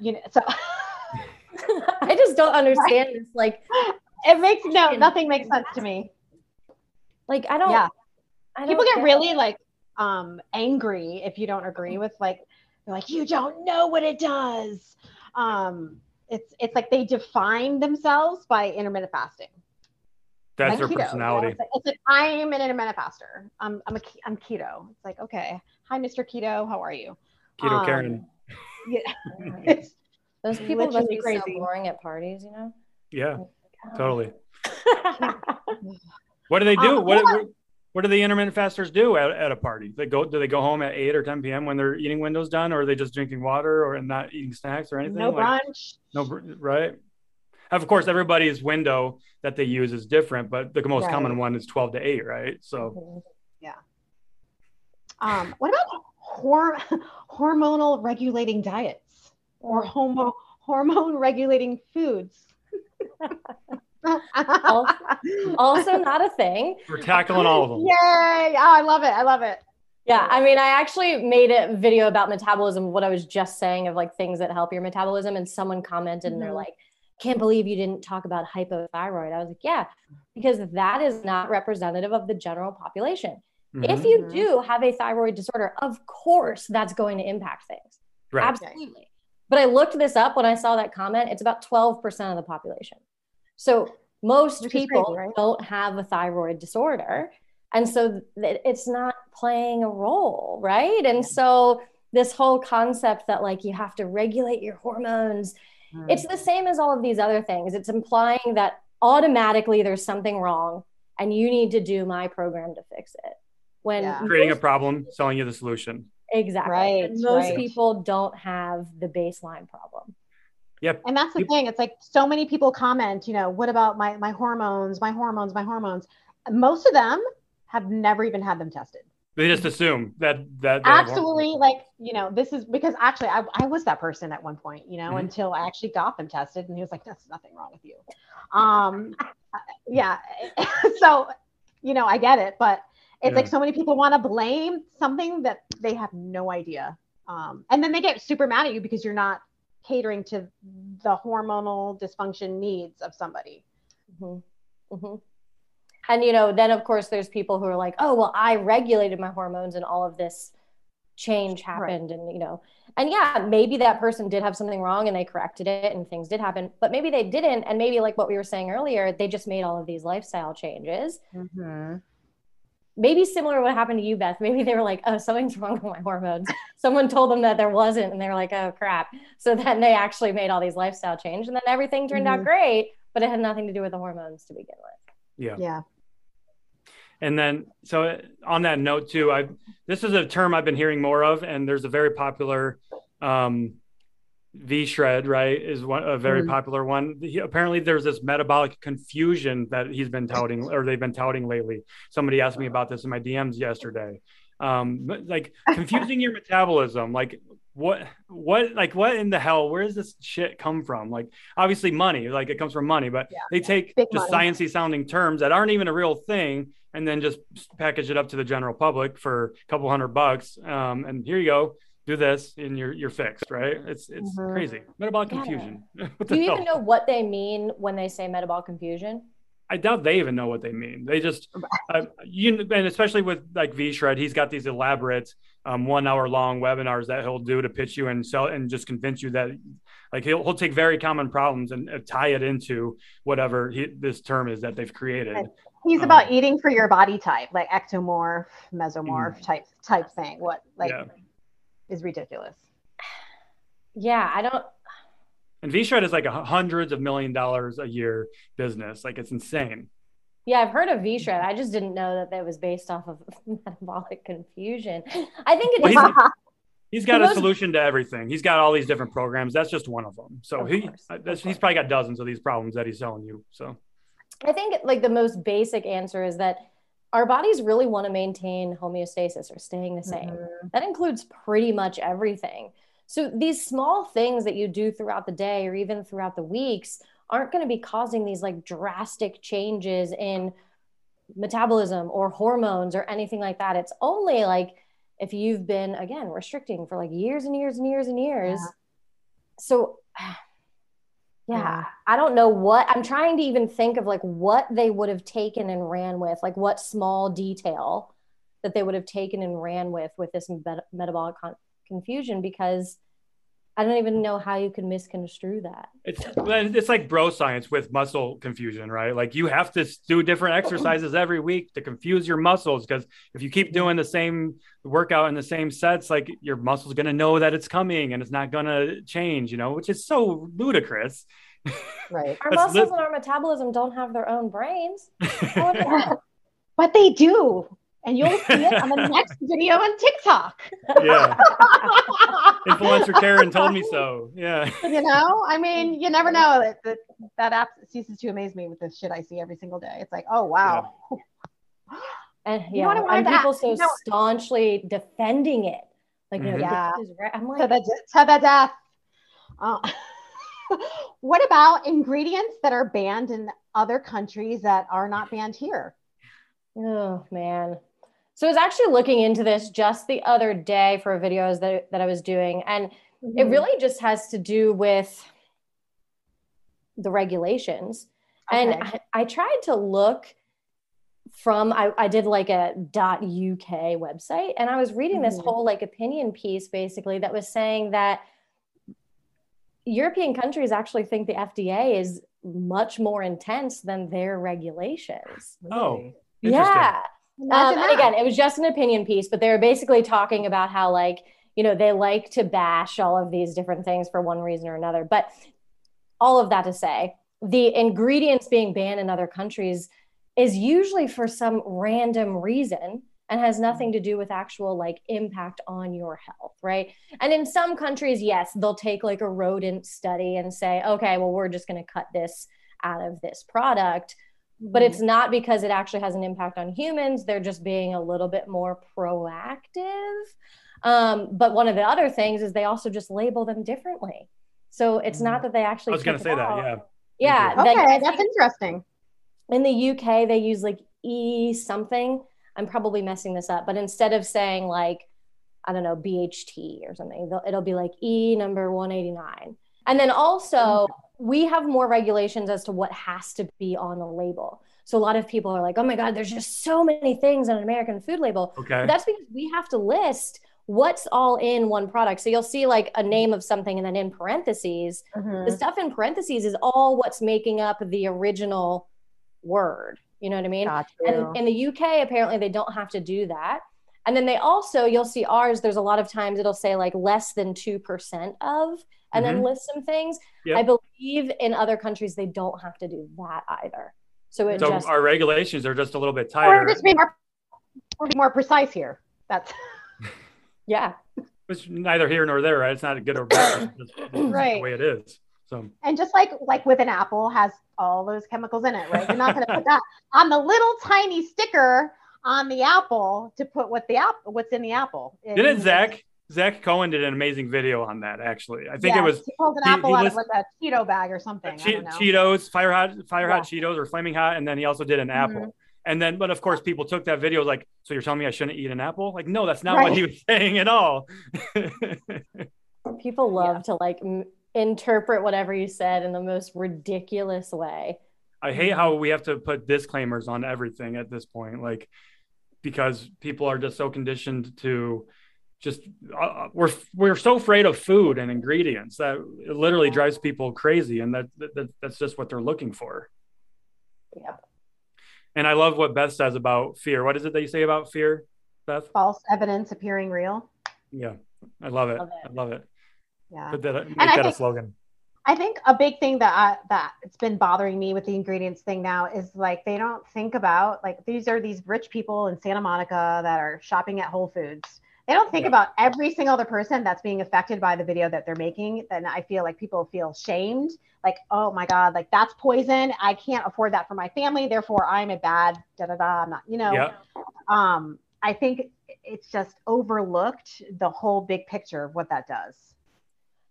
You know, so [laughs] i just don't understand this like it makes no nothing makes sense to me. like i don't Yeah. I People don't get really like um angry if you don't agree with like they're like you don't know what it does. Um it's it's like they define themselves by intermittent fasting. That's like their keto, you know? personality. It's like, I'm an intermittent faster. I'm I'm a ke- I'm keto. It's like okay, hi Mr. Keto, how are you? Keto Um, Karen. Yeah, [laughs] Those people must literally be crazy. so boring at parties, you know? Yeah, God. totally. [laughs] What do they do? Um, what, hold what what do the intermittent fasters do at, at a party? They go do they go home at eight or ten p.m. when their eating window's done, or are they just drinking water or not eating snacks or anything? no Like, brunch. no, right? Of course, everybody's window that they use is different, but the most Right. common one is twelve to eight, right? So yeah. Um, what about hor- [laughs] hormonal regulating diets or homo- hormone regulating foods? [laughs] also not a thing. we're tackling all of them. Yay! Oh, I love it. I love it. Yeah, I mean, I actually made a video about metabolism, what I was just saying of like things that help your metabolism. And someone commented mm-hmm. and they're mm-hmm. like, can't believe you didn't talk about hypothyroid. I was like, yeah, because that is not representative of the general population. Mm-hmm. If you mm-hmm. do have a thyroid disorder, of course that's going to impact things. Right. Absolutely. But I looked this up when I saw that comment. It's about 12% of the population. So most Which people crazy, right? don't have a thyroid disorder. And so it's not playing a role, right? And so this whole concept that like you have to regulate your hormones, mm. it's the same as all of these other things. It's implying that automatically there's something wrong and you need to do my program to fix it. When yeah. creating a problem, selling you the solution. Exactly. Right. And most right. people don't have the baseline problem. Yep. And that's the thing. It's like so many people comment, you know, what about my my hormones, my hormones, my hormones? Most of them have never even had them tested. They just assume that that absolutely like you know this is because actually I, I was that person at one point you know mm-hmm. until I actually got them tested and he was like there's nothing wrong with you, um [laughs] yeah [laughs] so you know I get it but it's yeah. like so many people want to blame something that they have no idea um and then they get super mad at you because you're not catering to the hormonal dysfunction needs of somebody. Mm-hmm. Mm-hmm and you know then of course there's people who are like oh well i regulated my hormones and all of this change happened right. and you know and yeah maybe that person did have something wrong and they corrected it and things did happen but maybe they didn't and maybe like what we were saying earlier they just made all of these lifestyle changes mm-hmm. maybe similar to what happened to you beth maybe they were like oh something's wrong with my hormones [laughs] someone told them that there wasn't and they were like oh crap so then they actually made all these lifestyle changes and then everything turned mm-hmm. out great but it had nothing to do with the hormones to begin with yeah. Yeah. And then, so on that note too, I this is a term I've been hearing more of, and there's a very popular um, V shred, right? Is one a very mm-hmm. popular one. He, apparently, there's this metabolic confusion that he's been touting, or they've been touting lately. Somebody asked me about this in my DMs yesterday. Um, like confusing your metabolism, like what what like what in the hell where does this shit come from like obviously money like it comes from money but yeah. they take just money. sciencey sounding terms that aren't even a real thing and then just package it up to the general public for a couple hundred bucks um, and here you go do this and you're you're fixed right it's it's mm-hmm. crazy metabolic yeah. confusion [laughs] do you hell? even know what they mean when they say metabolic confusion I doubt they even know what they mean. They just, uh, you and especially with like V Shred, he's got these elaborate um, one hour long webinars that he'll do to pitch you and sell and just convince you that like he'll, he'll take very common problems and uh, tie it into whatever he, this term is that they've created. He's um, about eating for your body type, like ectomorph, mesomorph mm, type type thing. What like yeah. is ridiculous. Yeah, I don't. And V Shred is like a hundreds of million dollars a year business. Like it's insane. Yeah, I've heard of V Shred. I just didn't know that that was based off of [laughs] metabolic confusion. I think it's. Well, he's, [laughs] he's got a solution to everything. He's got all these different programs. That's just one of them. So of he, he's probably got dozens of these problems that he's selling you. So I think like the most basic answer is that our bodies really want to maintain homeostasis or staying the same. Mm-hmm. That includes pretty much everything. So these small things that you do throughout the day or even throughout the weeks aren't going to be causing these like drastic changes in metabolism or hormones or anything like that. It's only like if you've been again restricting for like years and years and years and years. Yeah. So yeah, I don't know what I'm trying to even think of like what they would have taken and ran with, like what small detail that they would have taken and ran with with this met- metabolic con- confusion because I don't even know how you can misconstrue that. It's it's like bro science with muscle confusion, right? Like you have to do different exercises every week to confuse your muscles because if you keep doing the same workout in the same sets, like your muscles going to know that it's coming and it's not going to change, you know, which is so ludicrous. Right. our muscles li- and our metabolism don't have their own brains. [laughs] [laughs] but they do and you'll see it on the [laughs] next video on TikTok. Yeah. [laughs] Influencer Karen told me so. Yeah. You know, I mean, you never know. That, that, that app ceases to amaze me with the shit I see every single day. It's like, oh, wow. Yeah. [gasps] and yeah, and people so you know, staunchly defending it. Like, mm-hmm. yeah. I'm like, to the, to the death. Uh, [laughs] what about ingredients that are banned in other countries that are not banned here? Oh, man. So I was actually looking into this just the other day for videos that, that I was doing. And mm-hmm. it really just has to do with the regulations. Okay. And I, I, tried to look from I, I did like a .uk website and I was reading mm-hmm. this whole like opinion piece basically that was saying that European countries actually think the FDA is much more intense than their regulations. Oh, yeah. Um, and again, it was just an opinion piece, but they were basically talking about how like you know they like to bash all of these different things for one reason or another. But all of that to say, the ingredients being banned in other countries is usually for some random reason and has nothing to do with actual like impact on your health, right? And in some countries, yes, they'll take like a rodent study and say, okay, well, we're just going to cut this out of this product. But it's mm-hmm. not because it actually has an impact on humans. They're just being a little bit more proactive. Um, but one of the other things is they also just label them differently. So it's not mm-hmm. that they actually. I was going to say that, yeah. Yeah. Okay, that's interesting. In the UK, they use like E something I'm probably messing this up, but instead of saying like, I don't know, BHT or something, it'll be like E number 189. And then also, mm-hmm. we have more regulations as to what has to be on the label. So a lot of people are like, oh my God, there's just so many things on an American food label. Okay. that's because we have to list what's all in one product. So you'll see like a name of something and then in parentheses, mm-hmm. the stuff in parentheses is all what's making up the original word. You know what I mean? And in the UK, apparently they don't have to do that. And then they also, you'll see ours, there's a lot of times it'll say like less than 2% of, and mm-hmm. then list some things. Yep. I believe in other countries, they don't have to do that either. So it so just, our regulations are just a little bit tighter. Or just be more, be more precise here. That's [laughs] yeah. It's neither here nor there, right? It's not good or bad. It's, it's [coughs] right. the way it is. So and just like like with an apple has all those chemicals in it, right? You're not going to put that on the little tiny sticker on the apple to put what the app what's in the apple. Didn't Zach Zach Cohen did an amazing video on that actually. I think yes, it was he pulled an he, apple he out of like a Cheeto bag or something. Che- Cheetos, fire hot, fire hot. Cheetos or flaming hot, and then he also did an mm-hmm. apple. And then, but of course, people took that video like, so you're telling me I shouldn't eat an apple? Like, no, that's not right. what he was saying at all. [laughs] people love yeah. to like interpret whatever you said in the most ridiculous way. I hate how we have to put disclaimers on everything at this point, like because people are just so conditioned to just uh, uh we're we're so afraid of food and ingredients that it literally drives people crazy, and that, that that's just what they're looking for. Yeah. And I love what Beth says about fear. What is it that you say about fear, Beth? False evidence appearing real. Yeah, I love it. Love it. I love it. Yeah. Put that, make and that think, a slogan. I think a big thing that I, that it's been bothering me with the ingredients thing now is like they don't think about like these are these rich people in Santa Monica that are shopping at Whole Foods. They don't think yeah. about every single other person that's being affected by the video that they're making. Then I feel like people feel shamed, like, oh my God, like that's poison. I can't afford that for my family. Therefore, I'm a bad da da da. I'm not, you know. Yeah. Um, I think it's just overlooked the whole big picture of what that does.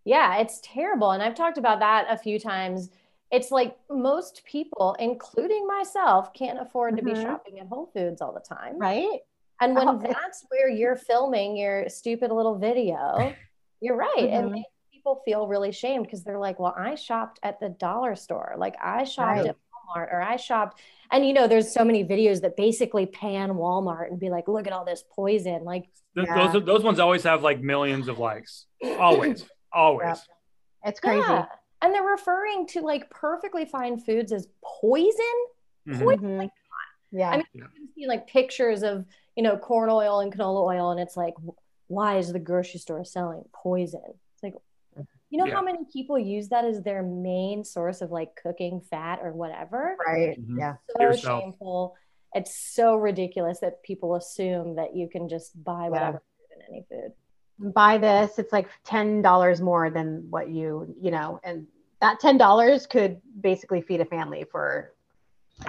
Yeah, it's terrible. And I've talked about that a few times. It's like most people, including myself, can't afford to mm-hmm. be shopping at Whole Foods all the time. Right. And when oh, that's where you're filming your stupid little video, [laughs] you're right. Mm-hmm. It makes people feel really shamed because they're like, well, I shopped at the dollar store. Like I shopped right. at Walmart or I shopped. And you know, there's so many videos that basically pan Walmart and be like, look at all this poison. Like yeah. those those ones always have like millions of likes. Always. Always. Yep. It's crazy. Yeah. And they're referring to like perfectly fine foods as poison. Mm-hmm. Poison. Mm-hmm. Like, yeah. I mean, yeah. you can see like pictures of, you know, corn oil and canola oil, and it's like, why is the grocery store selling poison? It's like, you know yeah. how many people use that as their main source of like cooking fat or whatever? Right. Mm-hmm. Yeah. So Yourself. shameful. It's so ridiculous that people assume that you can just buy whatever yeah. in any food buy this it's like $10 more than what you you know and that $10 could basically feed a family for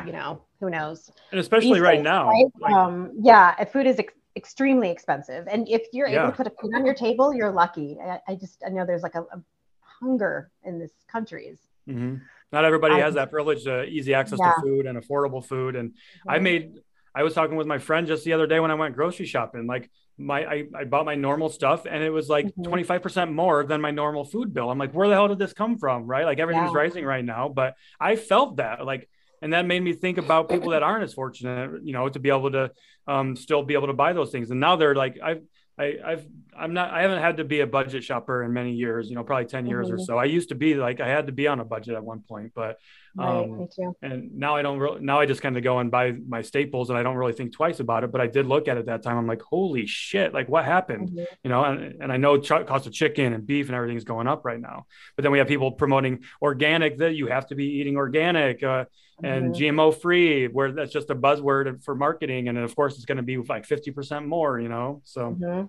you know who knows and especially These right days, now right? Like, um, yeah food is ex- extremely expensive and if you're yeah. able to put a food on your table you're lucky i, I just i know there's like a, a hunger in this countries mm-hmm. not everybody I, has that privilege to easy access yeah. to food and affordable food and mm-hmm. i made I was talking with my friend just the other day when I went grocery shopping. Like my I, I bought my normal stuff and it was like Mhm. 25% more than my normal food bill. I'm like, where the hell did this come from? Right. Like everything's Yeah. rising right now. But I felt that like and that made me think about people that aren't as fortunate, you know, to be able to um, still be able to buy those things. And now they're like, I've, I, I've, I'm not, I haven't had to be a budget shopper in many years, you know, probably 10 years or Mhm. so. I used to be like, I had to be on a budget at one point, but, Right, um, too. and now I don't really, now I just kind of go and buy my staples and I don't really think twice about it, but I did look at it that time. I'm like, holy shit, like what happened? Mhm. you know and, and i know ch- cost of chicken and beef and everything's going up right now but then we have people promoting organic that you have to be eating organic uh, and Mhm. gmo free where that's just a buzzword for marketing and then of course it's going to be like 50% more you know so Mhm.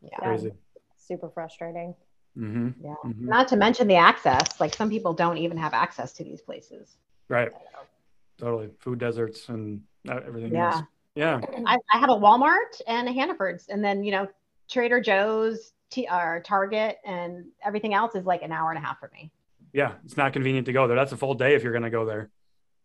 Yeah. crazy Super frustrating. hmm Yeah. hmm Not to mention the access. Like some people don't even have access to these places. right totally food deserts and uh, everything Yeah. else yeah I, I have a Walmart and a Hannaford's, and then you know Trader Joe's, T, or Target, and everything else is like an hour and a half for me. Yeah it's not convenient to go there that's a full day if you're going to go there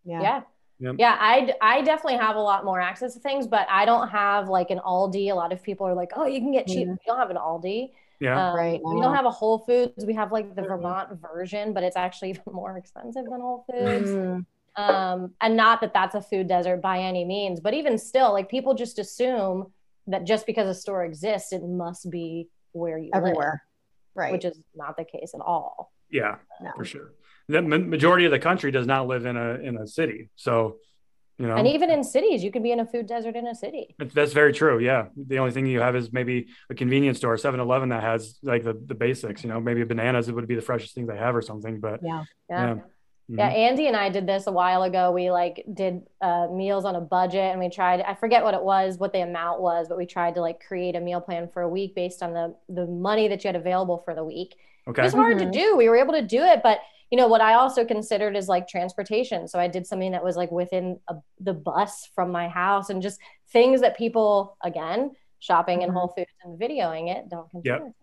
Yeah. Yeah. Yep. Yeah, I, d- I definitely have a lot more access to things, but I don't have like an Aldi. A lot of people are like, oh, you can get cheap. Mhm. We don't have an Aldi. yeah Um, Right, We don't have a Whole Foods. We have like the. Vermont version, but it's actually [laughs] even more expensive than Whole Foods. Mm, Um, and not that that's a food desert by any means, but even still, like people just assume that just because a store exists, it must be where you everywhere. live, Right. which is not the case at all. Yeah No. for sure the majority of the country does not live in a in a city so you know And even in cities, you can be in a food desert in a city. That's- very true. Yeah. The only thing you have is maybe a convenience store, 7 Eleven, that has like the, the basics, you know, maybe bananas, it would be the freshest thing they have or something. But yeah. Yeah. Yeah. Yeah, mhm. Andy and I did this a while ago. We like did uh, meals on a budget, and we tried. I forget what it was, what the amount was, but we tried to like create a meal plan for a week based on the the money that you had available for the week. It was hard Mhm. to do. We were able to do it, but you know what I also considered is like transportation. So I did something that was like within a, the bus from my house, and just things that people again shopping in Mhm. Whole Foods and videoing it don't consider.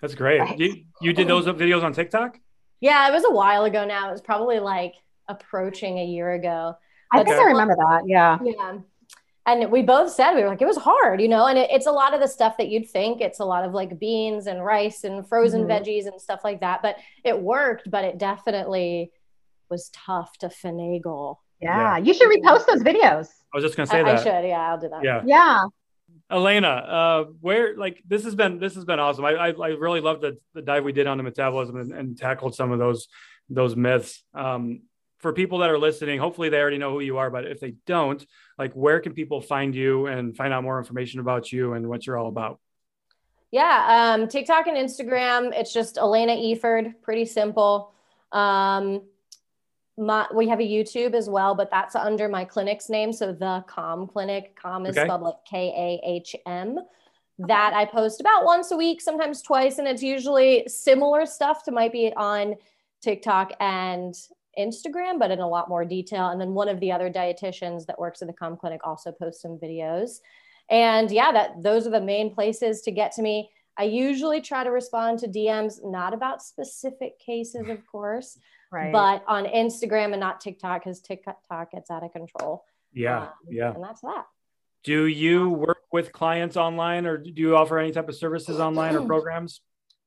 That's great. Right. You, you did those videos on TikTok? Yeah, it was a while ago now. It was probably like approaching a year ago. I But think I remember that. Yeah. Yeah. And we both said we were like, it was hard, you know, and it, it's a lot of the stuff that you'd think. It's a lot of like beans and rice and frozen Mhm. veggies and stuff like that. But it worked, but it definitely was tough to finagle. Yeah. You should repost those videos. I was just going to I, say I that. should. Yeah, I'll do that. Yeah. Yeah. Elaina, uh, where like this has been this has been awesome. I I, I really love the, the dive we did on the metabolism and, and tackled some of those those myths. Um, for people that are listening, hopefully they already know who you are, but if they don't, like where can people find you and find out more information about you and what you're all about? Yeah, um, TikTok and Instagram. It's just Elaina Efird. Pretty simple. Um, my, we have a YouTube as well, but that's under my clinic's name. So the Kahm Clinic. Kahm is Okay. spelled like K A H M. That I post about once a week, sometimes twice, and it's usually similar stuff to might be on TikTok and Instagram, but in a lot more detail. And then one of the other dietitians that works at the Kahm Clinic also posts some videos. And yeah, that those are the main places to get to me. I usually try to respond to DMs, not about specific cases, of course, [laughs] Right. but on Instagram and not TikTok because TikTok gets out of control. Yeah, Um, yeah. And that's that. Do you work with clients online or do you offer any type of services online or [clears throat] programs?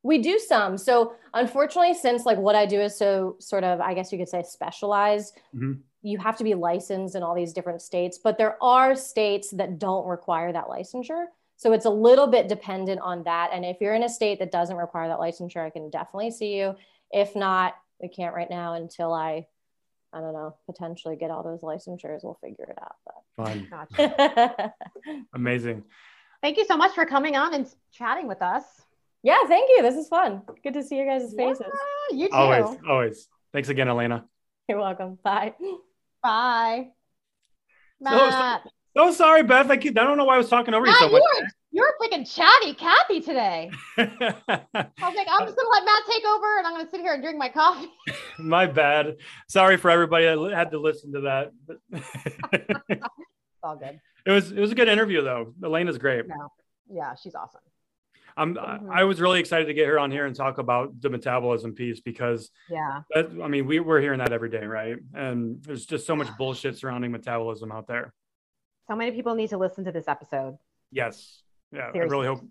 We do some. So unfortunately, since like what I do is so sort of, I guess you could say specialized, Mhm. you have to be licensed in all these different states, but there are states that don't require that licensure. So it's a little bit dependent on that. And if you're in a state that doesn't require that licensure, I can definitely see you. If not, we can't right now until I, I don't know, potentially get all those licensures. We'll figure it out. but Fine. Gotcha. But [laughs] Amazing. Thank you so much for coming on and chatting with us. Yeah, thank you. This is fun. Good to see your guys' faces. Yeah, you too. Always, always. Thanks again, Elaina. You're welcome. Bye. Bye. So- Matt. Oh, sorry, Beth. I, keep, I don't know why I was talking over you Matt, so you much. were, you were freaking chatty Kathy today. [laughs] I was like, I'm just gonna let Matt take over and I'm gonna sit here and drink my coffee. [laughs] My bad. Sorry for everybody that li- had to listen to that. [laughs] It's all good. it was it was a good interview though. Elaina's great. No. Yeah, she's awesome. I'm. I, I was really excited to get her on here and talk about the metabolism piece because Yeah. that, I mean we we're hearing that every day, right? And there's just so much bullshit surrounding metabolism out there. So many people need to listen to this episode. Yes. Yeah. Seriously. I really hope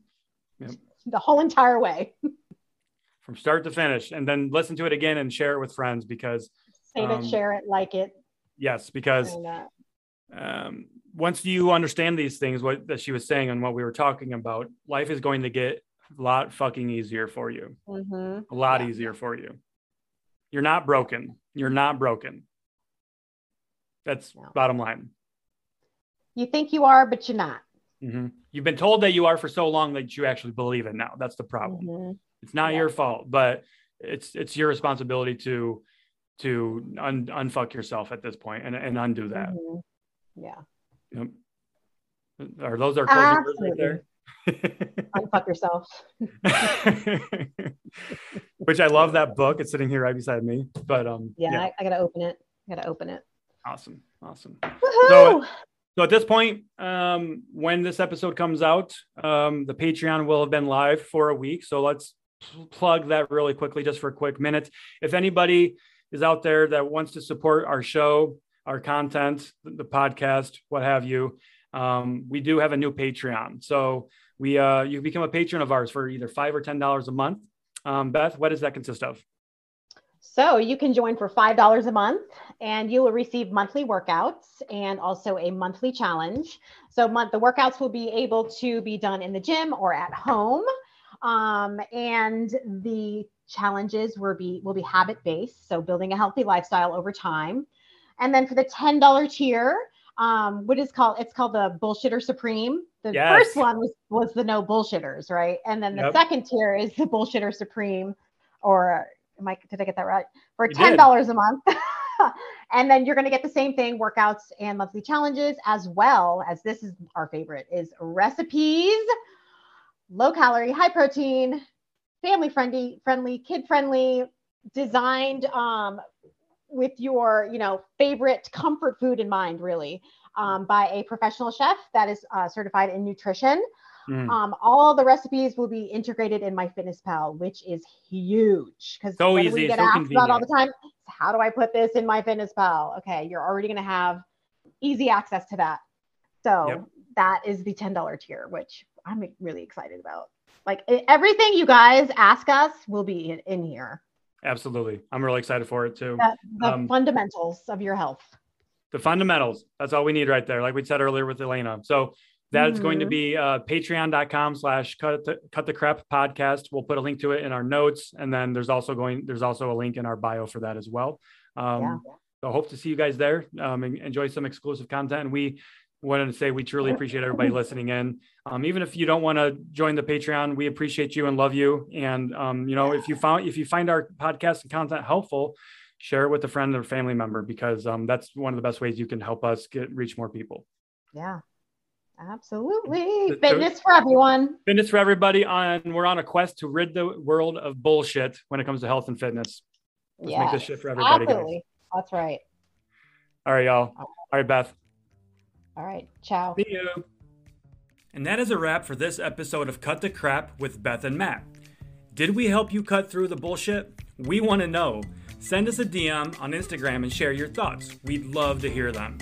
[laughs] The whole entire way. [laughs] from start to finish, and then listen to it again and share it with friends because Save Um, it, share it, like it. yes, because uh, um, once you understand these things, what that she was saying and what we were talking about, life is going to get a lot fucking easier for you. mhm. A lot Yeah. easier for you. You're not broken. You're not broken. That's No. bottom line. You think you are, but you're not. Mhm. You've been told that you are for so long that you actually believe it now. That's the problem. Mhm. It's not Yeah. your fault, but it's it's your responsibility to to un, unfuck yourself at this point and, and undo that. Mhm. Yeah. Yep. Are those our closing words right there? [laughs] Unfuck yourself. [laughs] Which I love that book. It's sitting here right beside me. But um Yeah, I, I gotta open it. I gotta open it. awesome. Awesome. Woohoo! So at this point, um, when this episode comes out, um, the Patreon will have been live for a week. So let's pl- plug that really quickly, just for a quick minute. If anybody is out there that wants to support our show, our content, the, podcast, what have you, um, we do have a new Patreon. So we uh, you become a patron of ours for either five or ten dollars a month. Um, Beth, what does that consist of? So you can join for $5 a month and you will receive monthly workouts and also a monthly challenge. So month the workouts will be able to be done in the gym or at home. Um, and the challenges will be will be habit based, so building a healthy lifestyle over time. And then for the $10 tier, um, what is called it's called the bullshitter supreme. The Yes. first one was was the no bullshitters, right? And then the Yep. second tier is the bullshitter supreme, or am I did I get that right? For You ten dollars a month. [laughs] and then you're going to get the same thing workouts and monthly challenges as well as this is our favorite is recipes low calorie high protein family friendly friendly kid friendly designed um, with your you know favorite comfort food in mind really um, by a professional chef that is uh, certified in nutrition Mm. um, all the recipes will be integrated in my fitness pal which is huge because So easy, we get so asked about all the time. How do I put this in my fitness pal Okay, you're already going to have easy access to that. So Yep. that is the ten dollar tier, which I'm really excited about. Like everything you guys ask us will be in, in here. Absolutely. I'm really excited for it too. The, the Um, fundamentals of your health. the fundamentals. That's all we need right there. Like we said earlier with Elaina. So that's going to Mhm. be uh, patreon.com slash cut the, cut the crap podcast. We'll put a link to it in our notes. And then there's also going, there's also a link in our bio for that as well. Um, Yeah. So hope to see you guys there. Um, and enjoy some exclusive content. And we wanted to say we truly appreciate everybody listening in. Um, even if you don't want to join the Patreon, we appreciate you and love you. And um, you know, if you found if you find our podcast and content helpful, share it with a friend or family member because um, that's one of the best ways you can help us get reach more people. Yeah. Absolutely. Fitness for everyone. Fitness for everybody on we're on a quest to rid the world of bullshit when it comes to health and fitness. Let's make this shit for everybody, guys. Absolutely. That's right. All right, y'all. All right, Beth. All right. Ciao. See you. And that is a wrap for this episode of Cut the Crap with Beth and Matt. Did we help you cut through the bullshit? We want to know. Send us a DM on Instagram and share your thoughts. We'd love to hear them.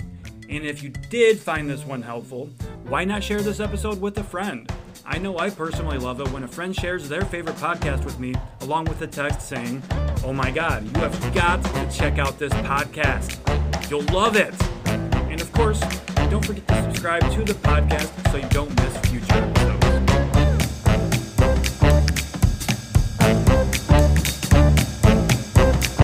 And if you did find this one helpful, why not share this episode with a friend? I know I personally love it when a friend shares their favorite podcast with me, along with a text saying, Oh my God, you have got to check out this podcast. You'll love it. And of course, don't forget to subscribe to the podcast so you don't miss future episodes.